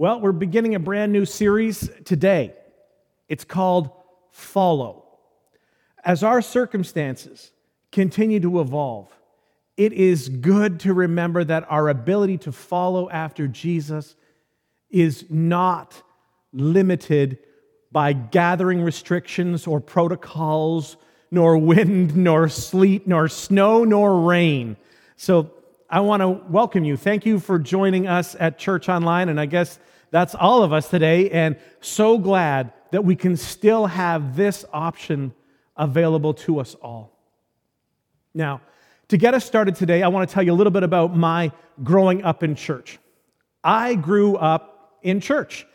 Well, we're beginning a brand new series today. It's called Follow. As our circumstances continue to evolve, it is good to remember that our ability to follow after Jesus is not limited by gathering restrictions or protocols, nor wind, nor sleet, nor snow, nor rain. So I want to welcome you. Thank you for joining us at Church Online. And I guess that's all of us today. And so glad that we can still have this option available to us all. Now, to get us started today, I want to tell you a little bit about my growing up in church. I grew up in church,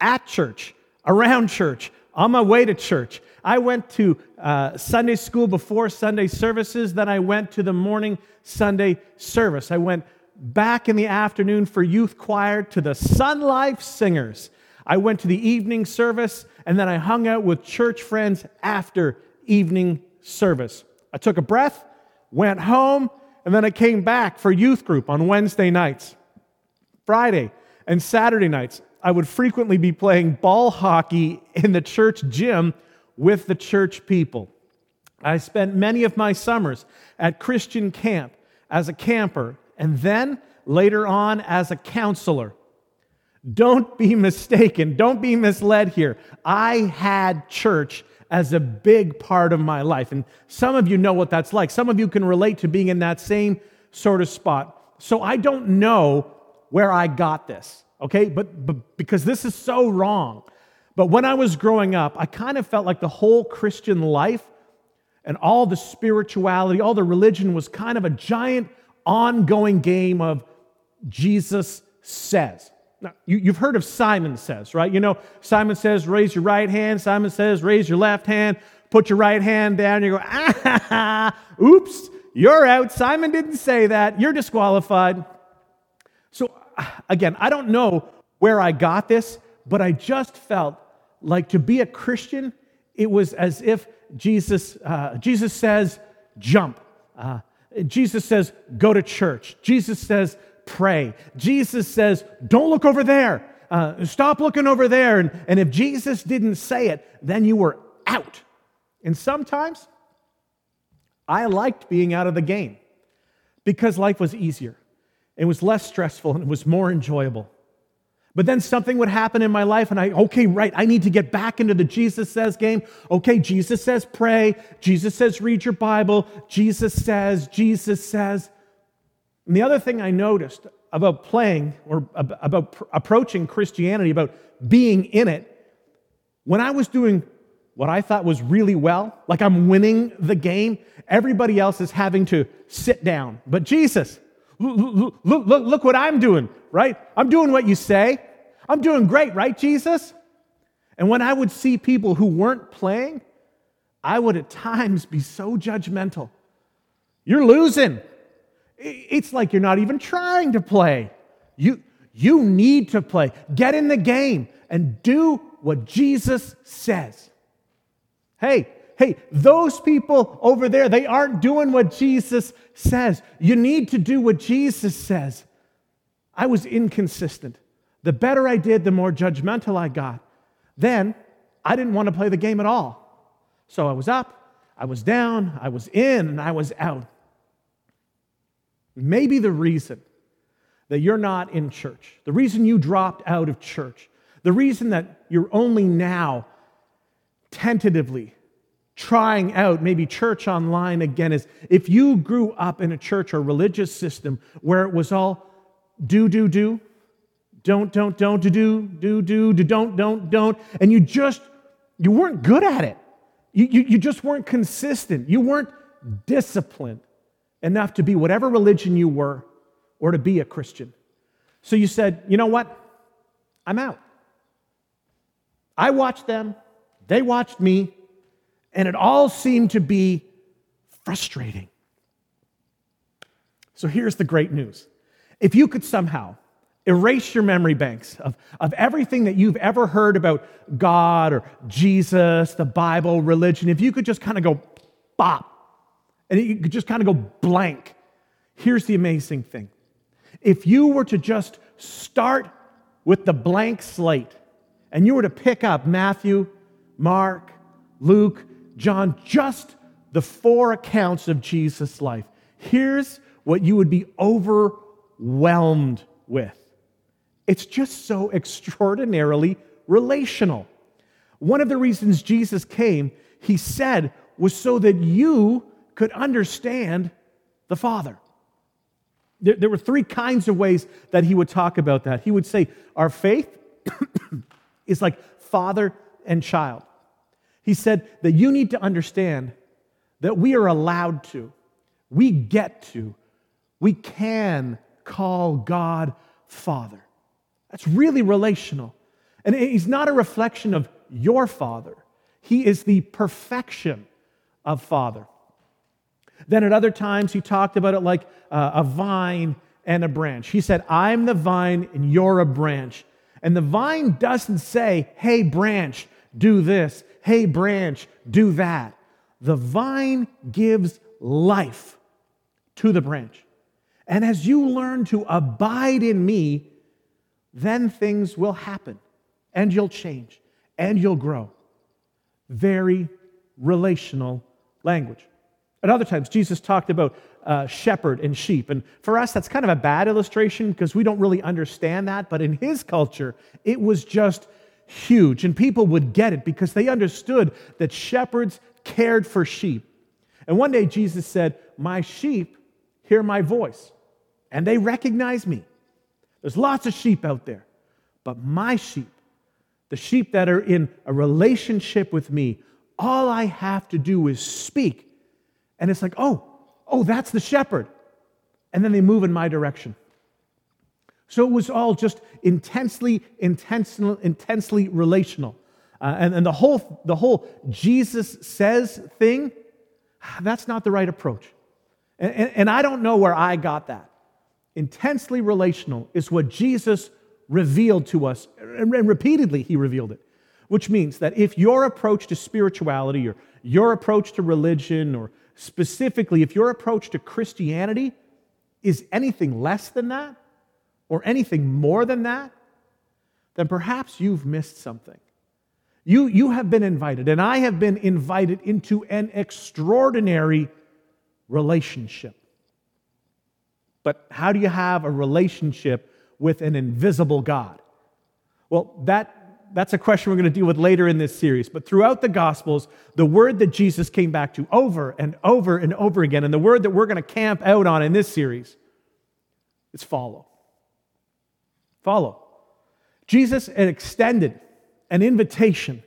at church, around church, on my way to church. I went to uh, Sunday school before Sunday services, then I went to the morning Sunday service. I went back in the afternoon for youth choir to the Sun Life Singers. I went to the evening service and then I hung out with church friends after evening service. I took a breath, went home, and then I came back for youth group on Wednesday nights. Friday and Saturday nights, I would frequently be playing ball hockey in the church gym with the church people. I spent many of my summers at Christian camp as a camper and then later on as a counselor. Don't be mistaken. Don't be misled here. I had church as a big part of my life. And some of you know what that's like. Some of you can relate to being in that same sort of spot. So I don't know where I got this, okay? But, but because this is so wrong. But when I was growing up, I kind of felt like the whole Christian life and all the spirituality, all the religion was kind of a giant ongoing game of Jesus says. Now, you, have heard of Simon says, right? You know, Simon says, raise your right hand. Simon says, raise your left hand. Put your right hand down. You go, ah, oops, you're out. Simon didn't say that. You're disqualified. So, again, I don't know where I got this, but I just felt like to be a Christian, it was as if Jesus, uh, Jesus says, jump. Uh, Jesus says, go to church. Jesus says, pray. Jesus says, don't look over there. Uh, stop looking over there. And, and if Jesus didn't say it, then you were out. And sometimes I liked being out of the game because life was easier. It was less stressful and it was more enjoyable. But then something would happen in my life, and I, okay, right, I need to get back into the Jesus says game. Okay, Jesus says pray. Jesus says read your Bible. Jesus says, Jesus says. And the other thing I noticed about playing or about approaching Christianity, about being in it, when I was doing what I thought was really well, like I'm winning the game, everybody else is having to sit down. But Jesus, look, look, look, what I'm doing, right? I'm doing what you say. I'm doing great, right, Jesus? And when I would see people who weren't playing, I would at times be so judgmental. You're losing. It's like you're not even trying to play. You, you need to play. Get in the game and do what Jesus says. Hey, hey, those people over there, they aren't doing what Jesus says. You need to do what Jesus says. I was inconsistent. The better I did, the more judgmental I got. Then I didn't want to play the game at all. So I was up, I was down, I was in, and I was out. Maybe the reason that you're not in church, the reason you dropped out of church, the reason that you're only now tentatively trying out maybe church online again is if you grew up in a church or religious system where it was all do, do, do, don't, don't, don't, do, do, do, do, do, don't, don't, don't, and you just, you weren't good at it. You, you, you just weren't consistent. You weren't disciplined enough to be whatever religion you were or to be a Christian. So you said, you know what? I'm out. I watched them, they watched me, and it all seemed to be frustrating. So here's the great news. If you could somehow erase your memory banks of, of everything that you've ever heard about God or Jesus, the Bible, religion, if you could just kind of go bop, and you could just kind of go blank. Here's the amazing thing if you were to just start with the blank slate and you were to pick up Matthew, Mark, Luke, John, just the four accounts of Jesus' life, here's what you would be overwhelmed with. It's just so extraordinarily relational. One of the reasons Jesus came, he said, was so that you could understand the Father. There, there, were three kinds of ways that he would talk about that. He would say, Our faith is like father and child. He said that you need to understand that we are allowed to, we get to, we can call God Father. That's really relational. And he's not a reflection of your Father, he is the perfection of Father. Then at other times, he talked about it like uh, a vine and a branch. He said, I'm the vine and you're a branch. And the vine doesn't say, hey, branch, do this. Hey, branch, do that. The vine gives life to the branch. And as you learn to abide in me, then things will happen and you'll change and you'll grow. Very relational language. At other times, Jesus talked about uh, shepherd and sheep. And for us, that's kind of a bad illustration because we don't really understand that. But in his culture, it was just huge. And people would get it because they understood that shepherds cared for sheep. And one day, Jesus said, My sheep hear my voice, and they recognize me. There's lots of sheep out there, but my sheep, the sheep that are in a relationship with me, all I have to do is speak and it's like, oh, oh, that's the shepherd. And then they move in my direction. So it was all just intensely, intensely, intensely relational. Uh, and, and the whole, the whole Jesus says thing, that's not the right approach. And, and, and I don't know where I got that. Intensely relational is what Jesus revealed to us, and, and repeatedly he revealed it, which means that if your approach to spirituality or your approach to religion or specifically, if your approach to Christianity is anything less than that or anything more than that, then perhaps you've missed something. You, you have been invited, and I have been invited into an extraordinary relationship. But how do you have a relationship with an invisible God? Well, that that's a question we're going to deal with later in this series. But throughout the Gospels, the word that Jesus came back to over and over and over again, and the word that we're going to camp out on in this series is follow. Follow. Jesus had extended an invitation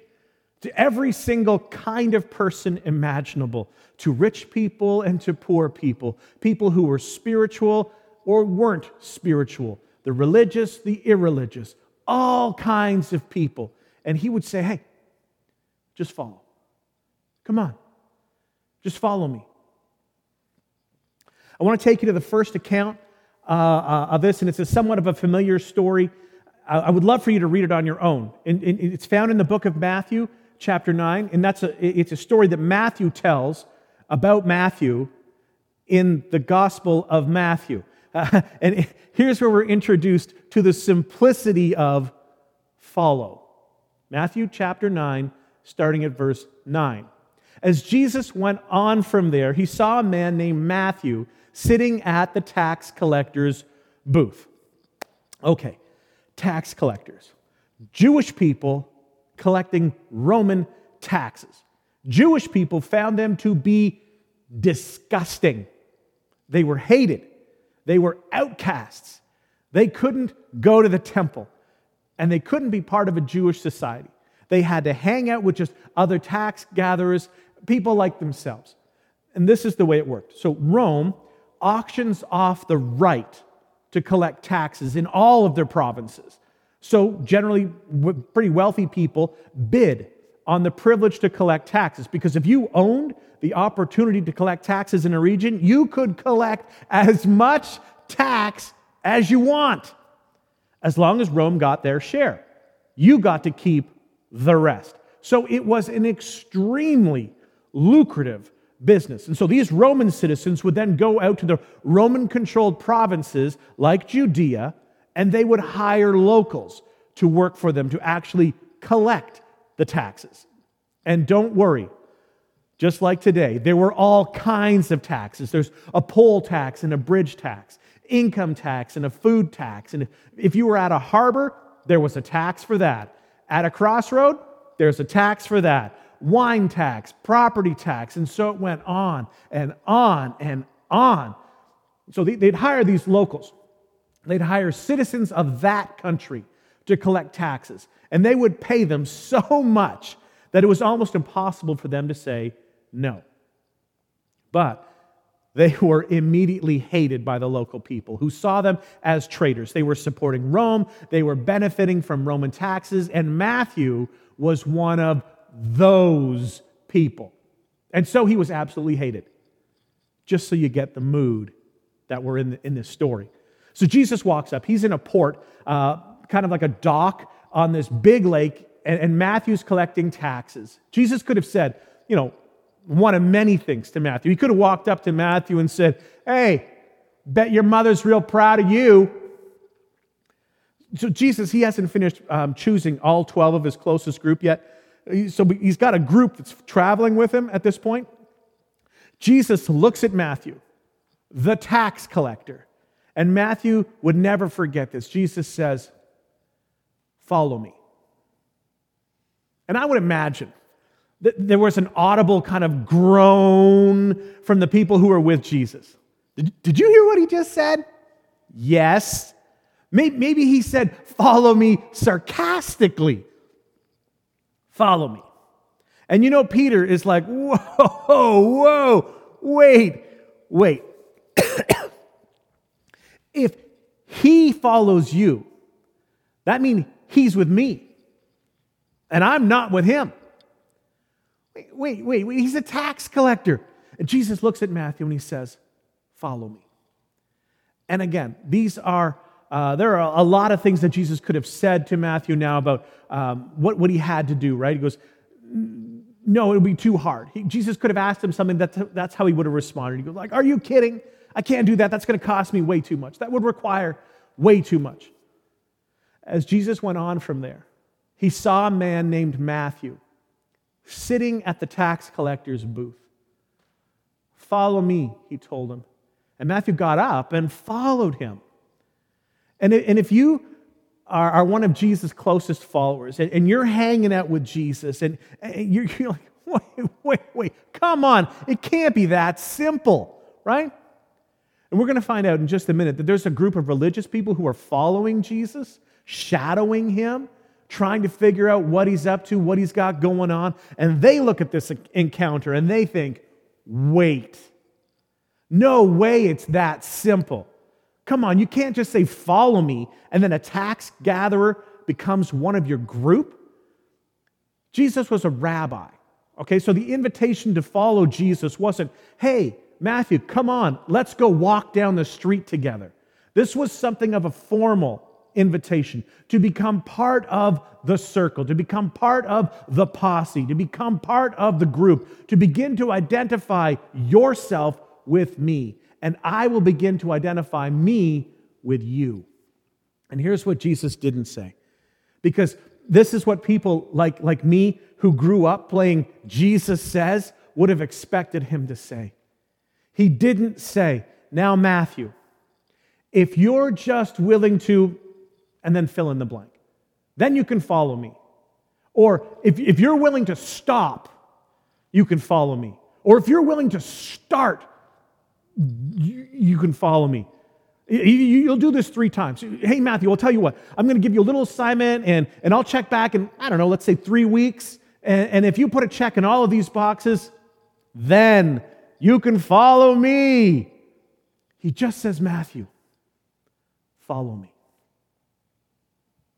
to every single kind of person imaginable to rich people and to poor people, people who were spiritual or weren't spiritual, the religious, the irreligious all kinds of people. And he would say, Hey, just follow. Come on, just follow me. I want to take you to the first account uh, uh, of this, and it's a somewhat of a familiar story. I, I would love for you to read it on your own. And, and it's found in the book of Matthew, chapter 9, and that's a, it's a story that Matthew tells about Matthew in the Gospel of Matthew. Uh, and here's where we're introduced to the simplicity of follow. Matthew chapter 9, starting at verse 9. As Jesus went on from there, he saw a man named Matthew sitting at the tax collector's booth. Okay, tax collectors. Jewish people collecting Roman taxes. Jewish people found them to be disgusting. They were hated. They were outcasts. They couldn't go to the temple and they couldn't be part of a Jewish society. They had to hang out with just other tax gatherers, people like themselves. And this is the way it worked. So Rome auctions off the right to collect taxes in all of their provinces. So generally, pretty wealthy people bid on the privilege to collect taxes because if you owned the opportunity to collect taxes in a region, you could collect as much tax as you want, as long as Rome got their share. You got to keep the rest. So it was an extremely lucrative business. And so these Roman citizens would then go out to the Roman controlled provinces like Judea and they would hire locals to work for them to actually collect the taxes. And don't worry, just like today, there were all kinds of taxes. There's a poll tax and a bridge tax, income tax and a food tax. And if you were at a harbor, there was a tax for that. At a crossroad, there's a tax for that. Wine tax, property tax, and so it went on and on and on. So they'd hire these locals. They'd hire citizens of that country to collect taxes. And they would pay them so much that it was almost impossible for them to say no. But they were immediately hated by the local people who saw them as traitors. They were supporting Rome, they were benefiting from Roman taxes, and Matthew was one of those people. And so he was absolutely hated. Just so you get the mood that we're in, in this story. So Jesus walks up. He's in a port, uh, kind of like a dock on this big lake, and, and Matthew's collecting taxes. Jesus could have said, you know, one of many things to Matthew. He could have walked up to Matthew and said, Hey, bet your mother's real proud of you. So, Jesus, he hasn't finished um, choosing all 12 of his closest group yet. So, he's got a group that's traveling with him at this point. Jesus looks at Matthew, the tax collector. And Matthew would never forget this. Jesus says, Follow me. And I would imagine that there was an audible kind of groan from the people who were with Jesus. Did, you hear what he just said? Yes. Maybe he said, Follow me sarcastically. Follow me. And you know, Peter is like, Whoa, whoa, wait, wait. if he follows you, that means he's with me. And I'm not with him. Wait, wait, wait, wait. He's a tax collector. And Jesus looks at Matthew and he says, Follow me. And again, these are, uh, there are a lot of things that Jesus could have said to Matthew now about um, what, what he had to do, right? He goes, No, it would be too hard. He, Jesus could have asked him something that that's how he would have responded. He goes, like, Are you kidding? I can't do that. That's going to cost me way too much. That would require way too much. As Jesus went on from there, he saw a man named Matthew sitting at the tax collector's booth. Follow me, he told him. And Matthew got up and followed him. And, if you are, one of Jesus' closest followers and, you're hanging out with Jesus and, you're, you're like, wait, wait, wait, come on, it can't be that simple, right? And we're going to find out in just a minute that there's a group of religious people who are following Jesus, shadowing him, trying to figure out what he's up to, what he's got going on. And they look at this encounter and they think, wait, no way it's that simple. Come on, you can't just say, follow me, and then a tax gatherer becomes one of your group. Jesus was a rabbi. Okay, so the invitation to follow Jesus wasn't, hey, Matthew, come on, let's go walk down the street together. This was something of a formal invitation to become part of the circle, to become part of the posse, to become part of the group, to begin to identify yourself with me. And I will begin to identify me with you. And here's what Jesus didn't say. Because this is what people like, like me who grew up playing Jesus Says would have expected him to say. He didn't say, Now, Matthew, if you're just willing to and then fill in the blank. Then you can follow me. Or if, if you're willing to stop, you can follow me. Or if you're willing to start, you, you can follow me. You'll do this three times. Hey, Matthew, I'll tell you what. I'm going to give you a little assignment and, and I'll check back in, I don't know, let's say three weeks. And, and if you put a check in all of these boxes, then you can follow me. He just says, Matthew, follow me.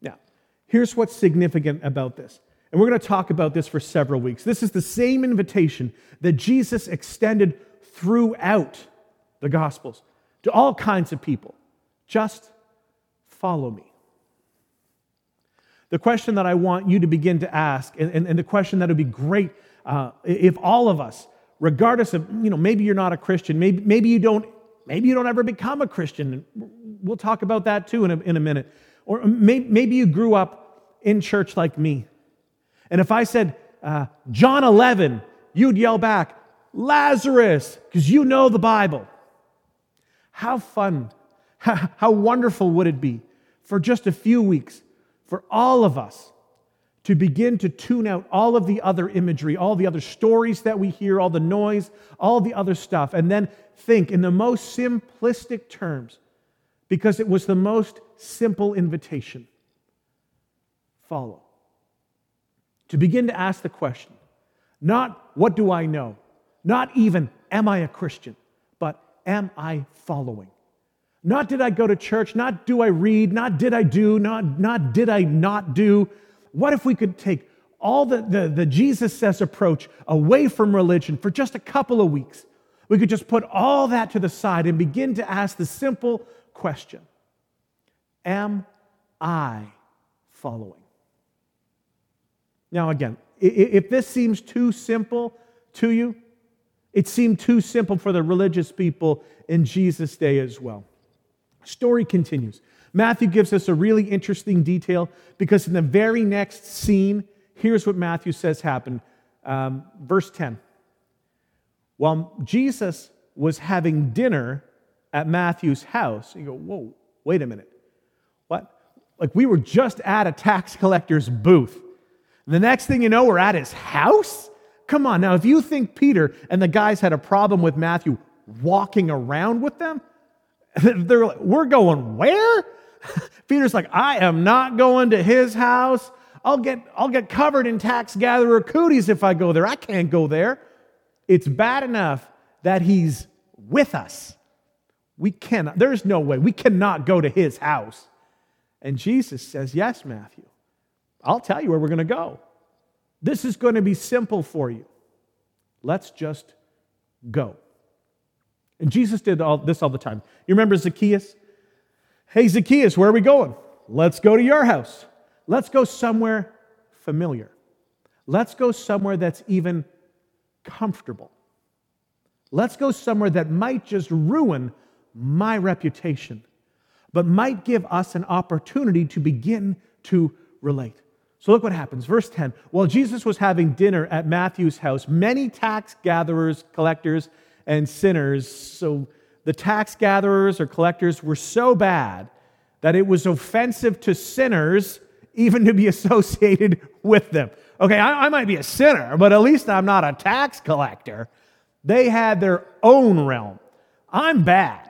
Now, here's what's significant about this. And we're going to talk about this for several weeks. This is the same invitation that Jesus extended throughout the Gospels to all kinds of people. Just follow me. The question that I want you to begin to ask, and, and, and the question that would be great uh, if all of us, regardless of, you know, maybe you're not a Christian, maybe, maybe you don't, maybe you don't ever become a Christian. We'll talk about that too in a, in a minute. Or maybe you grew up in church like me. And if I said, uh, John 11, you'd yell back, Lazarus, because you know the Bible. How fun, how, wonderful would it be for just a few weeks for all of us to begin to tune out all of the other imagery, all the other stories that we hear, all the noise, all the other stuff, and then think in the most simplistic terms because it was the most simple invitation. Follow. To begin to ask the question, not what do I know, not even am I a Christian, am I following? Not did I go to church, not do I read, not did I do, not, not did I not do. What if we could take all the, the, the Jesus says approach away from religion for just a couple of weeks? We could just put all that to the side and begin to ask the simple question Am I following? Now, again, if this seems too simple to you, it seemed too simple for the religious people in Jesus' day as well. Story continues. Matthew gives us a really interesting detail because in the very next scene, here's what Matthew says happened. Um, verse 10. While Jesus was having dinner at Matthew's house, you go, whoa, wait a minute. What? Like we were just at a tax collector's booth. The next thing you know, we're at his house? Come on, now, if you think Peter and the guys had a problem with Matthew walking around with them, they're like, we're going where? Peter's like, I am not going to his house. I'll get, I'll get covered in tax gatherer cooties if I go there. I can't go there. It's bad enough that he's with us. We cannot, there's no way. We cannot go to his house. And Jesus says, Yes, Matthew. I'll tell you where we're going to go. This is going to be simple for you. Let's just go. And Jesus did all this all the time. You remember Zacchaeus? Hey, Zacchaeus, where are we going? Let's go to your house. Let's go somewhere familiar. Let's go somewhere that's even comfortable. Let's go somewhere that might just ruin my reputation, but might give us an opportunity to begin to relate. So look what happens. Verse 10 While Jesus was having dinner at Matthew's house, many tax gatherers, collectors, and sinners. So the tax gatherers or collectors were so bad that it was offensive to sinners even to be associated with them. Okay, I, I, might be a sinner, but at least I'm not a tax collector. They had their own realm. I'm bad.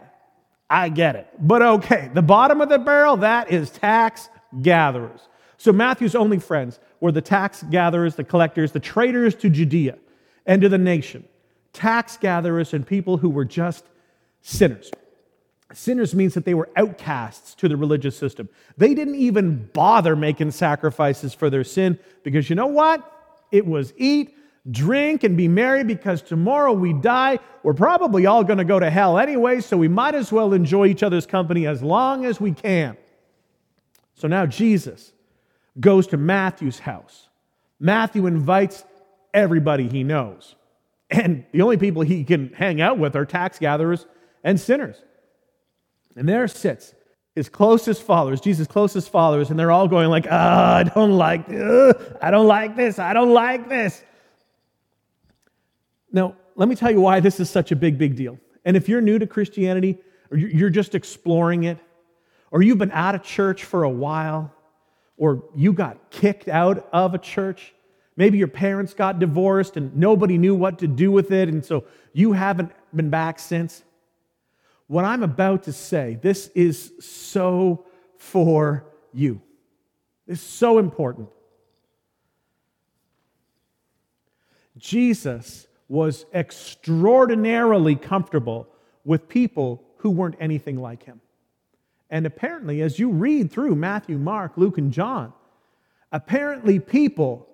I get it. But okay, the bottom of the barrel, that is tax gatherers. So Matthew's only friends were the tax gatherers, the collectors, the traitors to Judea and to the nation tax gatherers and people who were just sinners. Sinners means that they were outcasts to the religious system. They didn't even bother making sacrifices for their sin because you know what? It was eat, drink, and be merry because tomorrow we die. We're probably all going to go to hell anyway, so we might as well enjoy each other's company as long as we can. So now Jesus goes to Matthew's house. Matthew invites everybody he knows. And the only people he can hang out with are tax gatherers and sinners. And there sits his closest followers, Jesus' closest followers, and they're all going like, oh, I don't like this. I don't like this. I don't like this. Now, let me tell you why this is such a big, big deal. And if you're new to Christianity, or you're just exploring it, or you've been out of church for a while, or you got kicked out of a church, Maybe your parents got divorced and nobody knew what to do with it, and so you haven't been back since. What I'm about to say, this is so for you. It's so important. Jesus was extraordinarily comfortable with people who weren't anything like him. And apparently, as you read through Matthew, Mark, Luke, and John, apparently people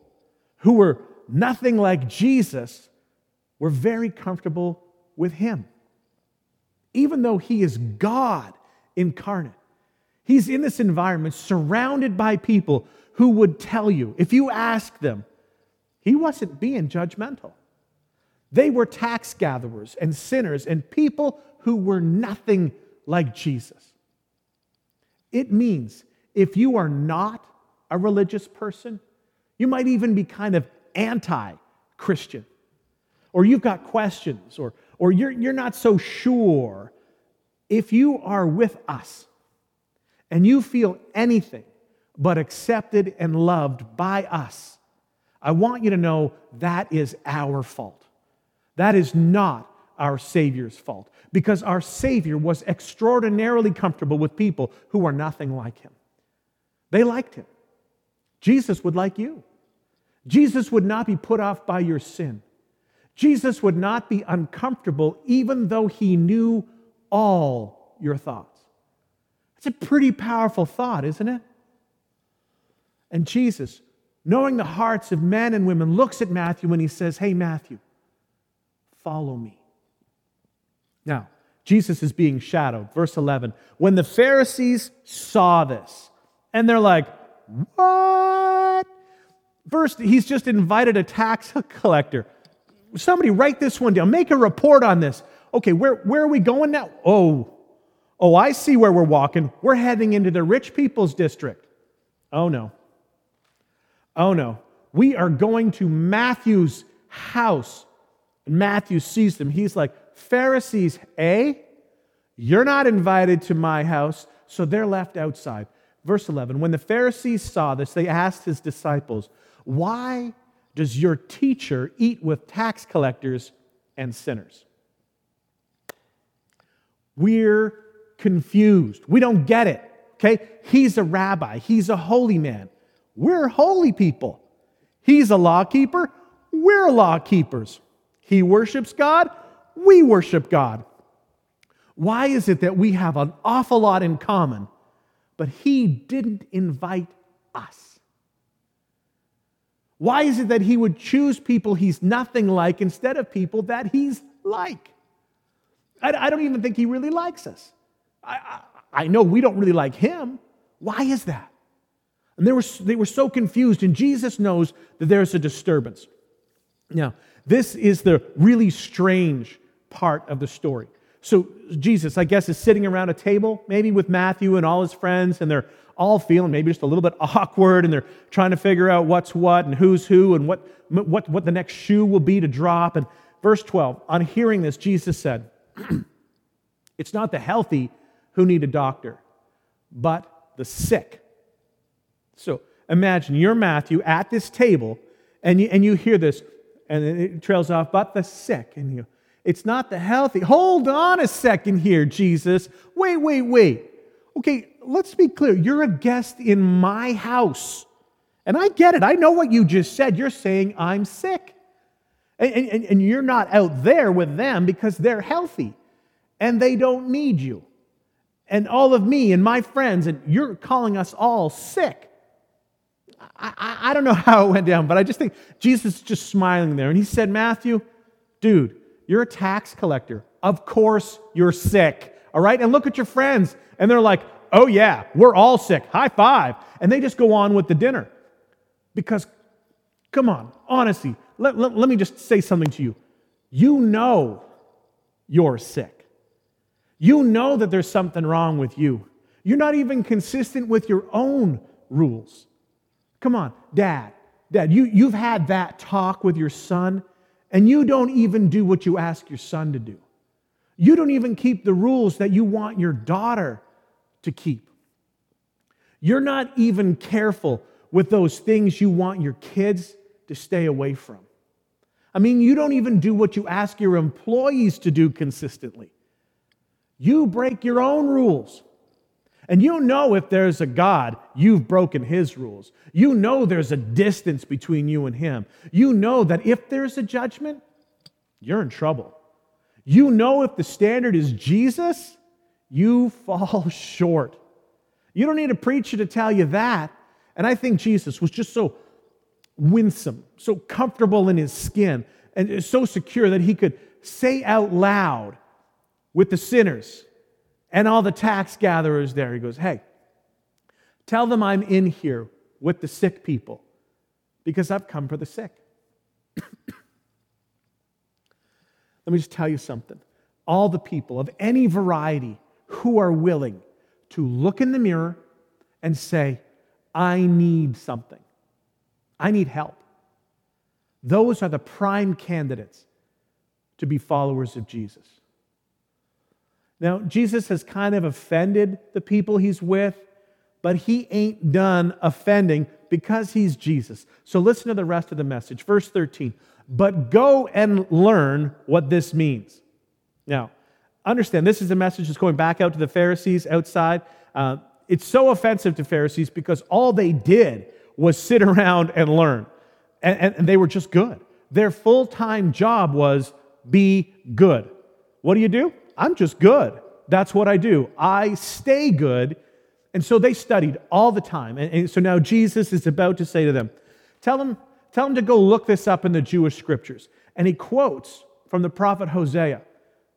who were nothing like Jesus were very comfortable with him. Even though he is God incarnate, he's in this environment surrounded by people who would tell you, if you ask them, he wasn't being judgmental. They were tax gatherers and sinners and people who were nothing like Jesus. It means if you are not a religious person. You might even be kind of anti Christian. Or you've got questions, or, or you're, you're not so sure. If you are with us and you feel anything but accepted and loved by us, I want you to know that is our fault. That is not our Savior's fault because our Savior was extraordinarily comfortable with people who are nothing like him. They liked him. Jesus would like you. Jesus would not be put off by your sin. Jesus would not be uncomfortable even though he knew all your thoughts. It's a pretty powerful thought, isn't it? And Jesus, knowing the hearts of men and women, looks at Matthew and he says, Hey, Matthew, follow me. Now, Jesus is being shadowed. Verse 11. When the Pharisees saw this, and they're like, What? First, he's just invited a tax collector. Somebody write this one down. Make a report on this. Okay, where, where are we going now? Oh, oh, I see where we're walking. We're heading into the rich people's district. Oh, no. Oh, no. We are going to Matthew's house. And Matthew sees them. He's like, Pharisees, eh? You're not invited to my house, so they're left outside. Verse 11 When the Pharisees saw this, they asked his disciples, Why does your teacher eat with tax collectors and sinners? We're confused. We don't get it. Okay? He's a rabbi, he's a holy man. We're holy people. He's a law keeper. We're law keepers. He worships God we worship God. Why is it that we have an awful lot in common, but He didn't invite us? Why is it that He would choose people He's nothing like instead of people that He's like? I, I don't even think He really likes us. I, I, I know we don't really like Him. Why is that? And they were, they were so confused, and Jesus knows that there's a disturbance. Now, this is the really strange part of the story. So, Jesus, I guess, is sitting around a table, maybe with Matthew and all his friends, and they're all feeling maybe just a little bit awkward, and they're trying to figure out what's what and who's who and what, what, what the next shoe will be to drop. And verse 12, on hearing this, Jesus said, It's not the healthy who need a doctor, but the sick. So, imagine you're Matthew at this table, and you, and you hear this, and it trails off, but the sick. And you it's not the healthy. Hold on a second here, Jesus. Wait, wait, wait. Okay, let's be clear. You're a guest in my house. And I get it. I know what you just said. You're saying I'm sick. And, and, and you're not out there with them because they're healthy and they don't need you. And all of me and my friends, and you're calling us all sick. I, I, I don't know how it went down, but I just think Jesus is just smiling there. And he said, Matthew, dude, you're a tax collector. Of course you're sick. All right? And look at your friends. And they're like, oh, yeah, we're all sick. High five. And they just go on with the dinner. Because, come on, honestly, let, let, let me just say something to you. You know you're sick. You know that there's something wrong with you. You're not even consistent with your own rules. Come on, dad, dad, you, you've had that talk with your son and you don't even do what you ask your son to do. You don't even keep the rules that you want your daughter to keep. You're not even careful with those things you want your kids to stay away from. I mean, you don't even do what you ask your employees to do consistently. You break your own rules. And you know if there's a God, you've broken his rules. You know there's a distance between you and him. You know that if there's a judgment, you're in trouble. You know if the standard is Jesus, you fall short. You don't need a preacher to tell you that. And I think Jesus was just so winsome, so comfortable in his skin, and so secure that he could say out loud with the sinners, and all the tax gatherers there. He goes, Hey, tell them I'm in here with the sick people because I've come for the sick. Let me just tell you something. All the people of any variety who are willing to look in the mirror and say, I need something, I need help. Those are the prime candidates to be followers of Jesus. Now, Jesus has kind of offended the people he's with, but he ain't done offending because he's Jesus. So listen to the rest of the message. Verse 13. But go and learn what this means. Now, understand this is a message that's going back out to the Pharisees outside. Uh, it's so offensive to Pharisees because all they did was sit around and learn, and, and, and they were just good. Their full time job was be good. What do you do? I'm just good. That's what I do. I stay good. And so they studied all the time. And, and so now Jesus is about to say to them, Tell them, tell them to go look this up in the Jewish scriptures. And he quotes from the prophet Hosea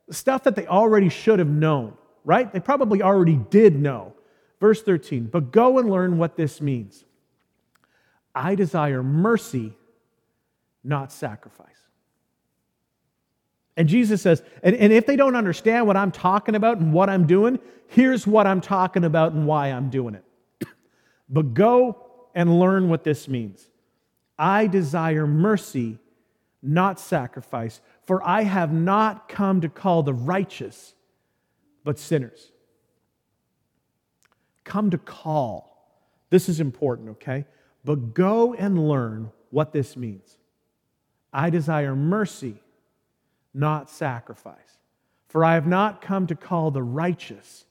stuff that they already should have known, right? They probably already did know. Verse 13, but go and learn what this means. I desire mercy, not sacrifice. And Jesus says, and, and if they don't understand what I'm talking about and what I'm doing, here's what I'm talking about and why I'm doing it. but go and learn what this means. I desire mercy, not sacrifice, for I have not come to call the righteous, but sinners. Come to call. This is important, okay? But go and learn what this means. I desire mercy, not sacrifice. For I have not come to call the righteous,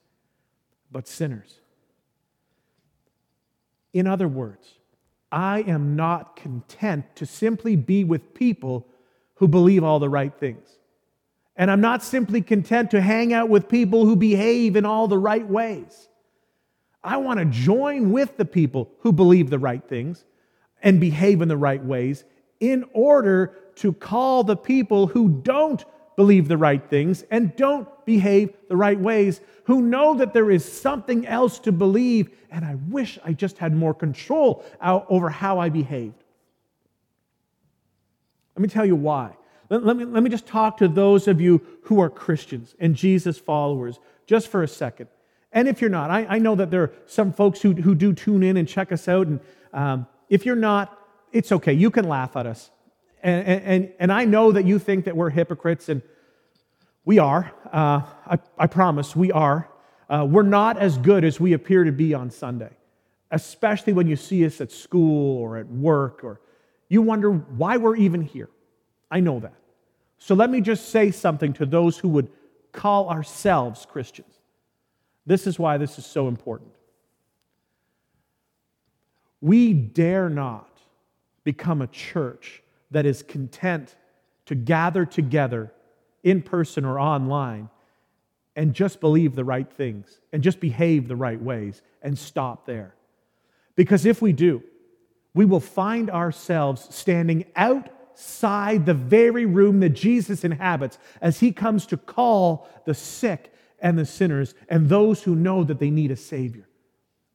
but sinners. In other words, I am not content to simply be with people who believe all the right things. And I'm not simply content to hang out with people who behave in all the right ways. I want to join with the people who believe the right things and behave in the right ways in order to call the people who don't believe the right things and don't behave the right ways, who know that there is something else to believe, and I wish I just had more control over how I behaved. Let me tell you why. Let, me, let me just talk to those of you who are Christians and Jesus followers just for a second. And if you're not, I, I know that there are some folks who, who do tune in and check us out. And um, if you're not, it's okay. You can laugh at us. And, and, and I know that you think that we're hypocrites, and we are. Uh, I, I promise, we are. Uh, we're not as good as we appear to be on Sunday, especially when you see us at school or at work, or you wonder why we're even here. I know that. So let me just say something to those who would call ourselves Christians. This is why this is so important. We dare not become a church that is content to gather together in person or online and just believe the right things and just behave the right ways and stop there. Because if we do, we will find ourselves standing outside the very room that Jesus inhabits as he comes to call the sick and the sinners and those who know that they need a Savior.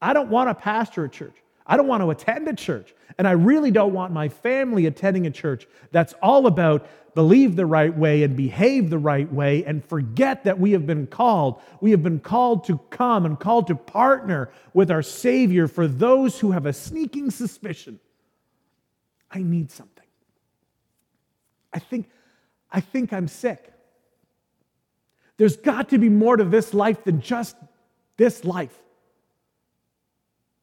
I don't want to pastor a church. I don't want to attend a church. And I really don't want my family attending a church that's all about believe the right way and behave the right way and forget that we have been called. We have been called to come and called to partner with our Savior for those who have a sneaking suspicion. I need something. I think, I think I'm sick. There's got to be more to this life than just this life.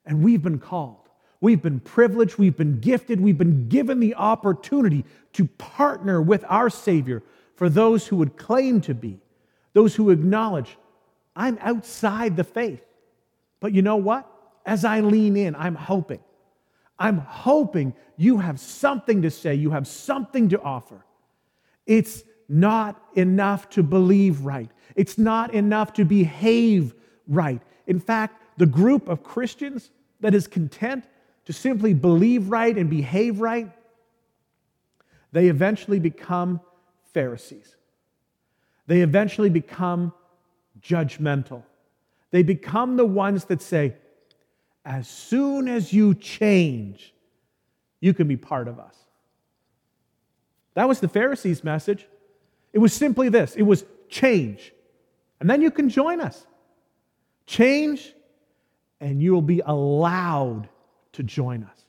And we've been called. We've been privileged. We've been gifted. We've been given the opportunity to partner with our Savior for those who would claim to be, those who acknowledge, I'm outside the faith. But you know what? As I lean in, I'm hoping. I'm hoping you have something to say, you have something to offer. It's not enough to believe right. It's not enough to behave right. In fact, the group of Christians that is content to simply believe right and behave right, they eventually become Pharisees. They eventually become judgmental. They become the ones that say, as soon as you change, you can be part of us. That was the Pharisees' message. It was simply this it was change. And then you can join us. Change, and you will be allowed to join us.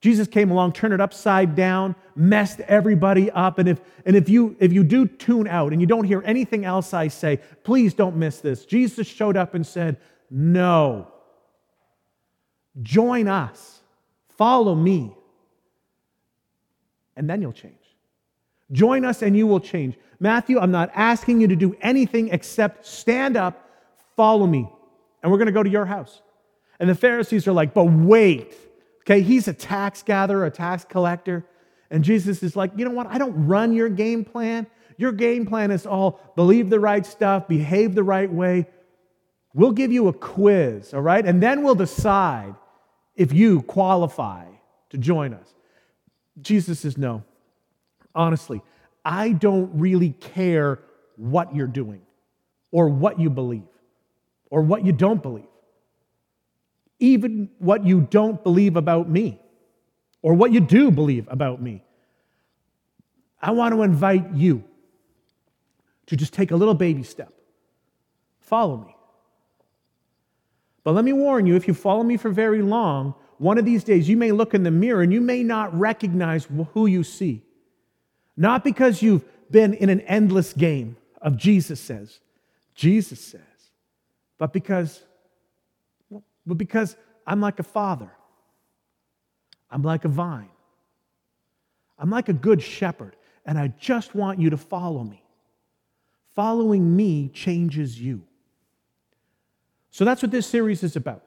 Jesus came along, turned it upside down, messed everybody up. And if, and if, you, if you do tune out and you don't hear anything else I say, please don't miss this. Jesus showed up and said, No. Join us. Follow me. And then you'll change. Join us and you will change. Matthew, I'm not asking you to do anything except stand up, follow me, and we're going to go to your house. And the Pharisees are like, But wait. Okay, he's a tax gatherer, a tax collector. And Jesus is like, you know what? I don't run your game plan. Your game plan is all believe the right stuff, behave the right way. We'll give you a quiz, all right? And then we'll decide if you qualify to join us. Jesus says, no. Honestly, I don't really care what you're doing or what you believe or what you don't believe even what you don't believe about me or what you do believe about me. I want to invite you to just take a little baby step. Follow me. But let me warn you if you follow me for very long, one of these days you may look in the mirror and you may not recognize who you see. Not because you've been in an endless game of Jesus says, Jesus says, but because but because I'm like a father, I'm like a vine, I'm like a good shepherd, and I just want you to follow me. Following me changes you. So that's what this series is about.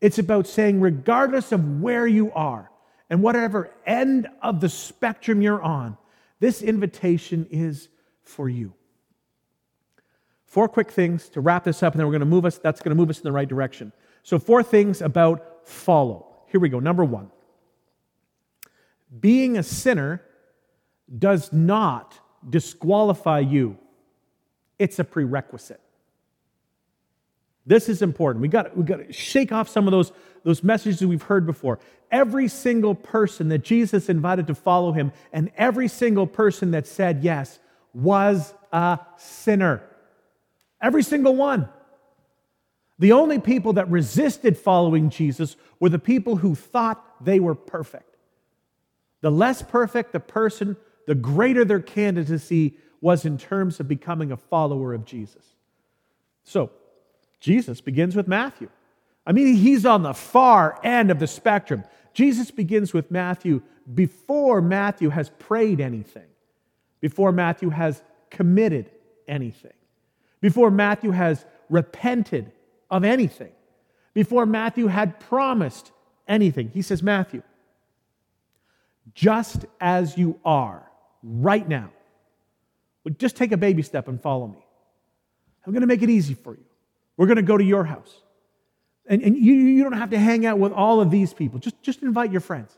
It's about saying, regardless of where you are and whatever end of the spectrum you're on, this invitation is for you. Four quick things to wrap this up, and then we're going to move us, that's going to move us in the right direction. So, four things about follow. Here we go. Number one being a sinner does not disqualify you, it's a prerequisite. This is important. We got, we got to shake off some of those, those messages we've heard before. Every single person that Jesus invited to follow him, and every single person that said yes, was a sinner. Every single one. The only people that resisted following Jesus were the people who thought they were perfect. The less perfect the person, the greater their candidacy was in terms of becoming a follower of Jesus. So, Jesus begins with Matthew. I mean, he's on the far end of the spectrum. Jesus begins with Matthew before Matthew has prayed anything, before Matthew has committed anything, before Matthew has repented of anything before Matthew had promised anything. He says, Matthew, just as you are right now, just take a baby step and follow me. I'm going to make it easy for you. We're going to go to your house. And, and you, you don't have to hang out with all of these people. Just, just invite your friends.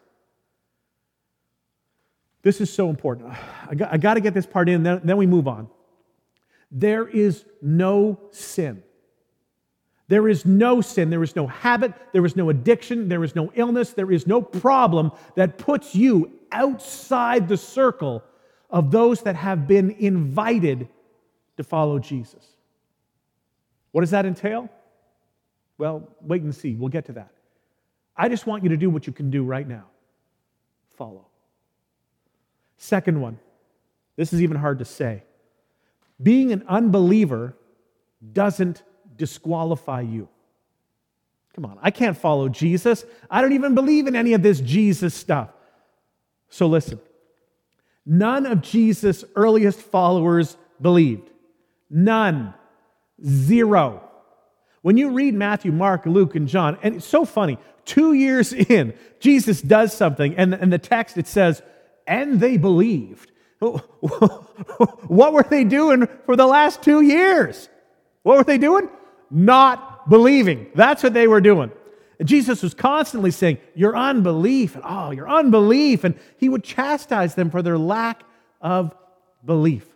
This is so important. I got, I got to get this part in, then, then we move on. There is no sin there is no sin, there is no habit, there is no addiction, there is no illness, there is no problem that puts you outside the circle of those that have been invited to follow Jesus. What does that entail? Well, wait and see. We'll get to that. I just want you to do what you can do right now follow. Second one, this is even hard to say. Being an unbeliever doesn't disqualify you. Come on, I can't follow Jesus. I don't even believe in any of this Jesus stuff. So listen none of Jesus' earliest followers believed. None. Zero. When you read Matthew, Mark, Luke, and John, and it's so funny, two years in, Jesus does something, and in the text it says, and they believed. what were they doing for the last two years? What were they doing? Not believing. That's what they were doing. Jesus was constantly saying, Your unbelief, and oh, your unbelief. And he would chastise them for their lack of belief.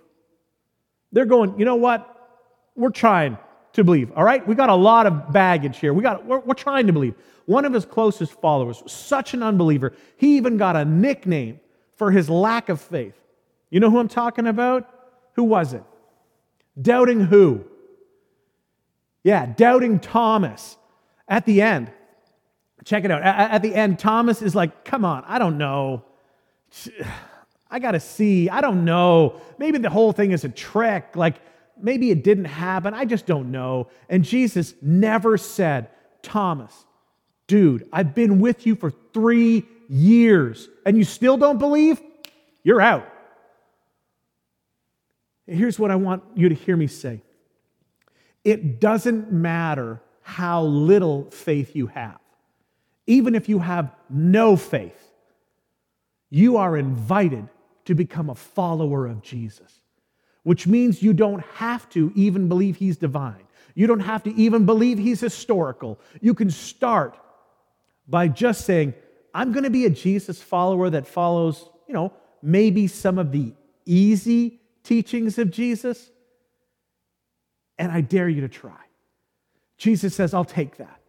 They're going, You know what? We're trying to believe, all right? We got a lot of baggage here. We got, we're, we're trying to believe. One of his closest followers such an unbeliever, he even got a nickname for his lack of faith. You know who I'm talking about? Who was it? Doubting who? Yeah, doubting Thomas. At the end, check it out. At the end, Thomas is like, Come on, I don't know. I got to see. I don't know. Maybe the whole thing is a trick. Like, maybe it didn't happen. I just don't know. And Jesus never said, Thomas, dude, I've been with you for three years and you still don't believe? You're out. Here's what I want you to hear me say it doesn't matter how little faith you have, even if you have no faith, you are invited to become a follower of Jesus, which means you don't have to even believe he's divine. You don't have to even believe he's historical. You can start by just saying, I'm going to be a Jesus follower that follows, you know, maybe some of the easy teachings of Jesus. And I dare you to try. Jesus says, I'll take that.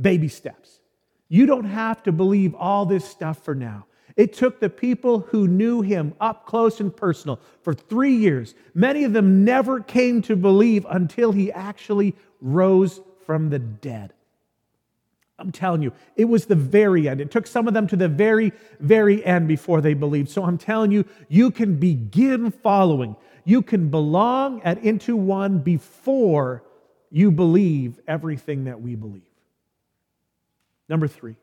Baby steps. You don't have to believe all this stuff for now. It took the people who knew him up close and personal for three years. Many of them never came to believe until he actually rose from the dead. I'm telling you, it was the very end. It took some of them to the very, very end before they believed. So I'm telling you, you can begin following. You can belong at Into One before you believe everything that we believe. Number three,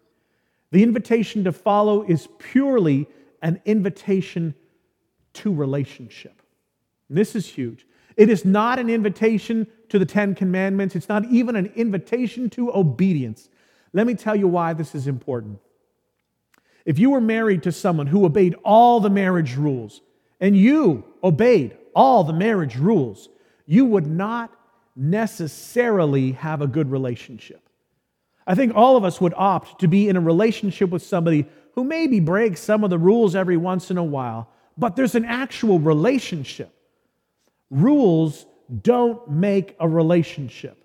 the invitation to follow is purely an invitation to relationship. And this is huge. It is not an invitation to the Ten Commandments, it's not even an invitation to obedience. Let me tell you why this is important. If you were married to someone who obeyed all the marriage rules, and you obeyed all the marriage rules, you would not necessarily have a good relationship. I think all of us would opt to be in a relationship with somebody who maybe breaks some of the rules every once in a while, but there's an actual relationship. Rules don't make a relationship.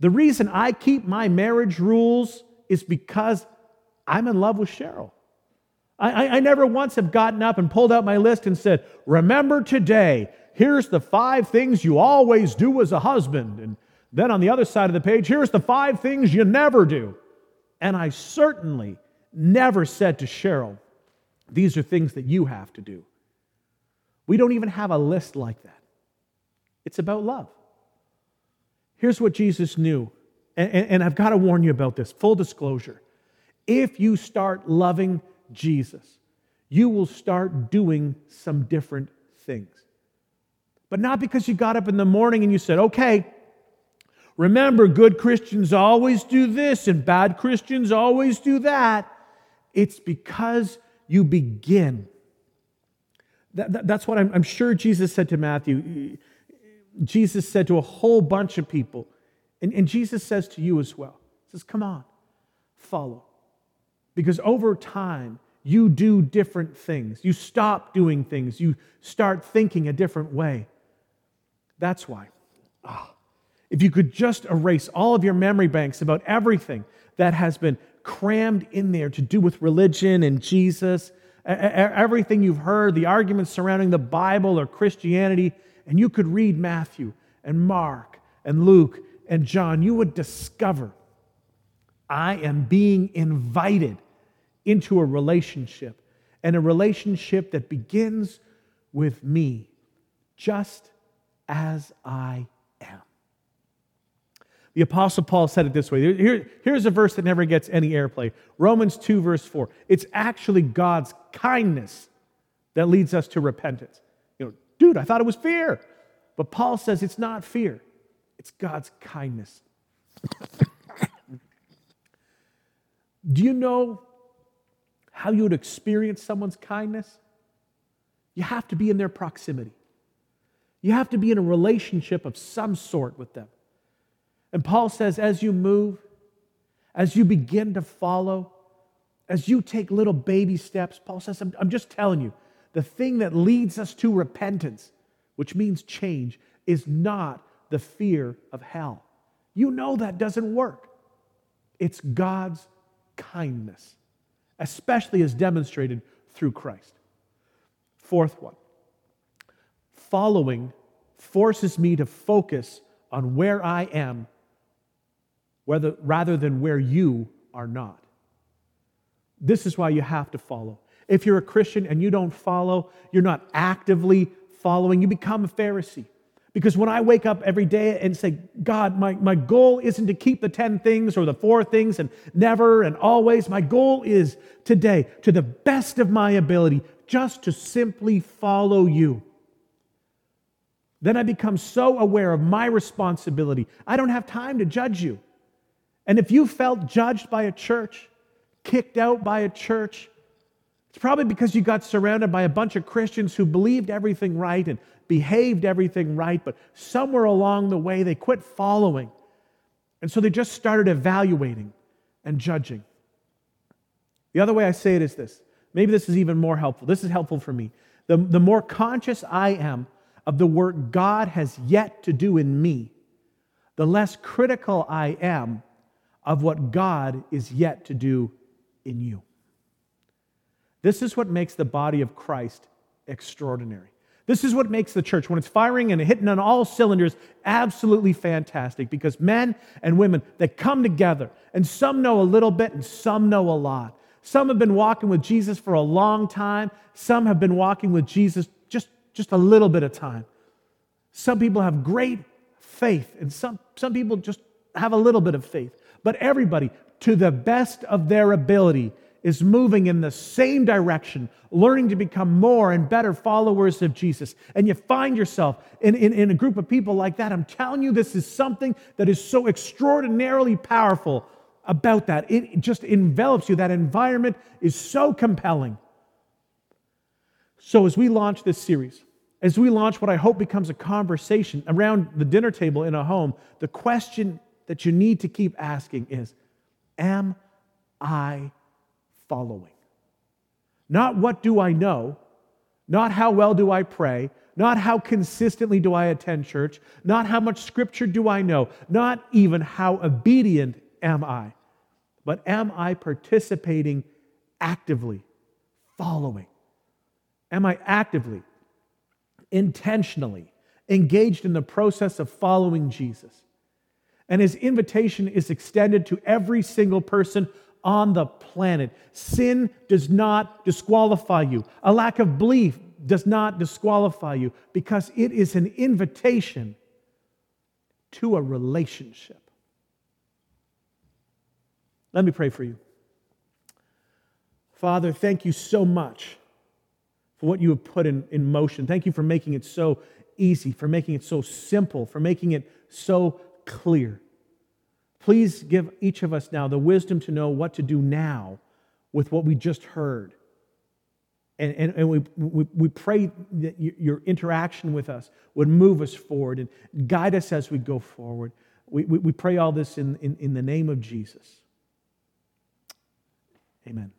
The reason I keep my marriage rules is because I'm in love with Cheryl. I, I, never once have gotten up and pulled out my list and said, Remember today, here's the five things you always do as a husband. And then on the other side of the page, here's the five things you never do. And I certainly never said to Cheryl, These are things that you have to do. We don't even have a list like that. It's about love. Here's what Jesus knew, and, and I've got to warn you about this full disclosure. If you start loving Jesus, you will start doing some different things. But not because you got up in the morning and you said, okay, remember, good Christians always do this and bad Christians always do that. It's because you begin. That, that, that's what I'm, I'm sure Jesus said to Matthew. Jesus said to a whole bunch of people, and, and Jesus says to you as well, says, Come on, follow. Because over time, you do different things. You stop doing things. You start thinking a different way. That's why. Oh, if you could just erase all of your memory banks about everything that has been crammed in there to do with religion and Jesus, everything you've heard, the arguments surrounding the Bible or Christianity, and you could read Matthew and Mark and Luke and John, you would discover I am being invited into a relationship, and a relationship that begins with me, just as I am. The Apostle Paul said it this way. Here, here's a verse that never gets any airplay Romans 2, verse 4. It's actually God's kindness that leads us to repentance. You know, Dude, I thought it was fear. But Paul says it's not fear, it's God's kindness. Do you know how you would experience someone's kindness? You have to be in their proximity. You have to be in a relationship of some sort with them. And Paul says, as you move, as you begin to follow, as you take little baby steps, Paul says, I'm, I'm just telling you, the thing that leads us to repentance, which means change, is not the fear of hell. You know that doesn't work. It's God's kindness, especially as demonstrated through Christ. Fourth one following forces me to focus on where I am whether, rather than where you are not. This is why you have to follow. If you're a Christian and you don't follow, you're not actively following, you become a Pharisee. Because when I wake up every day and say, God, my, my goal isn't to keep the 10 things or the four things and never and always. My goal is today, to the best of my ability, just to simply follow you. Then I become so aware of my responsibility. I don't have time to judge you. And if you felt judged by a church, kicked out by a church, it's probably because you got surrounded by a bunch of Christians who believed everything right and behaved everything right, but somewhere along the way they quit following. And so they just started evaluating and judging. The other way I say it is this maybe this is even more helpful. This is helpful for me. The, the more conscious I am of the work God has yet to do in me, the less critical I am of what God is yet to do in you. This is what makes the body of Christ extraordinary. This is what makes the church, when it's firing and hitting on all cylinders, absolutely fantastic because men and women, that come together and some know a little bit and some know a lot. Some have been walking with Jesus for a long time, some have been walking with Jesus just, just a little bit of time. Some people have great faith, and some, some people just have a little bit of faith. But everybody, to the best of their ability, is moving in the same direction, learning to become more and better followers of Jesus, and you find yourself in, in, in, a group of people like that, I'm telling you, this is something that is so extraordinarily powerful about that. It just envelops you. That environment is so compelling. So, as we launch this series, as we launch what I hope becomes a conversation around the dinner table in a home, the question that you need to keep asking is Am I following. Not what do I know, not how well do I pray, not how consistently do I attend church, not how much scripture do I know, not even how obedient am I, but am I participating actively, following? Am I actively, intentionally engaged in the process of following Jesus? And his invitation is extended to every single person on the planet. Sin does not disqualify you. A lack of belief does not disqualify you because it is an invitation to a relationship. Let me pray for you. Father, thank you so much for what you have put in, in motion. Thank you for making it so easy, for making it so simple, for making it so clear. Please give each of us now the wisdom to know what to do now with what we just heard. And, and, and we, we, we pray that your interaction with us would move us forward and guide us as we go forward. We, we, we pray all this in, in, in the name of Jesus. Amen.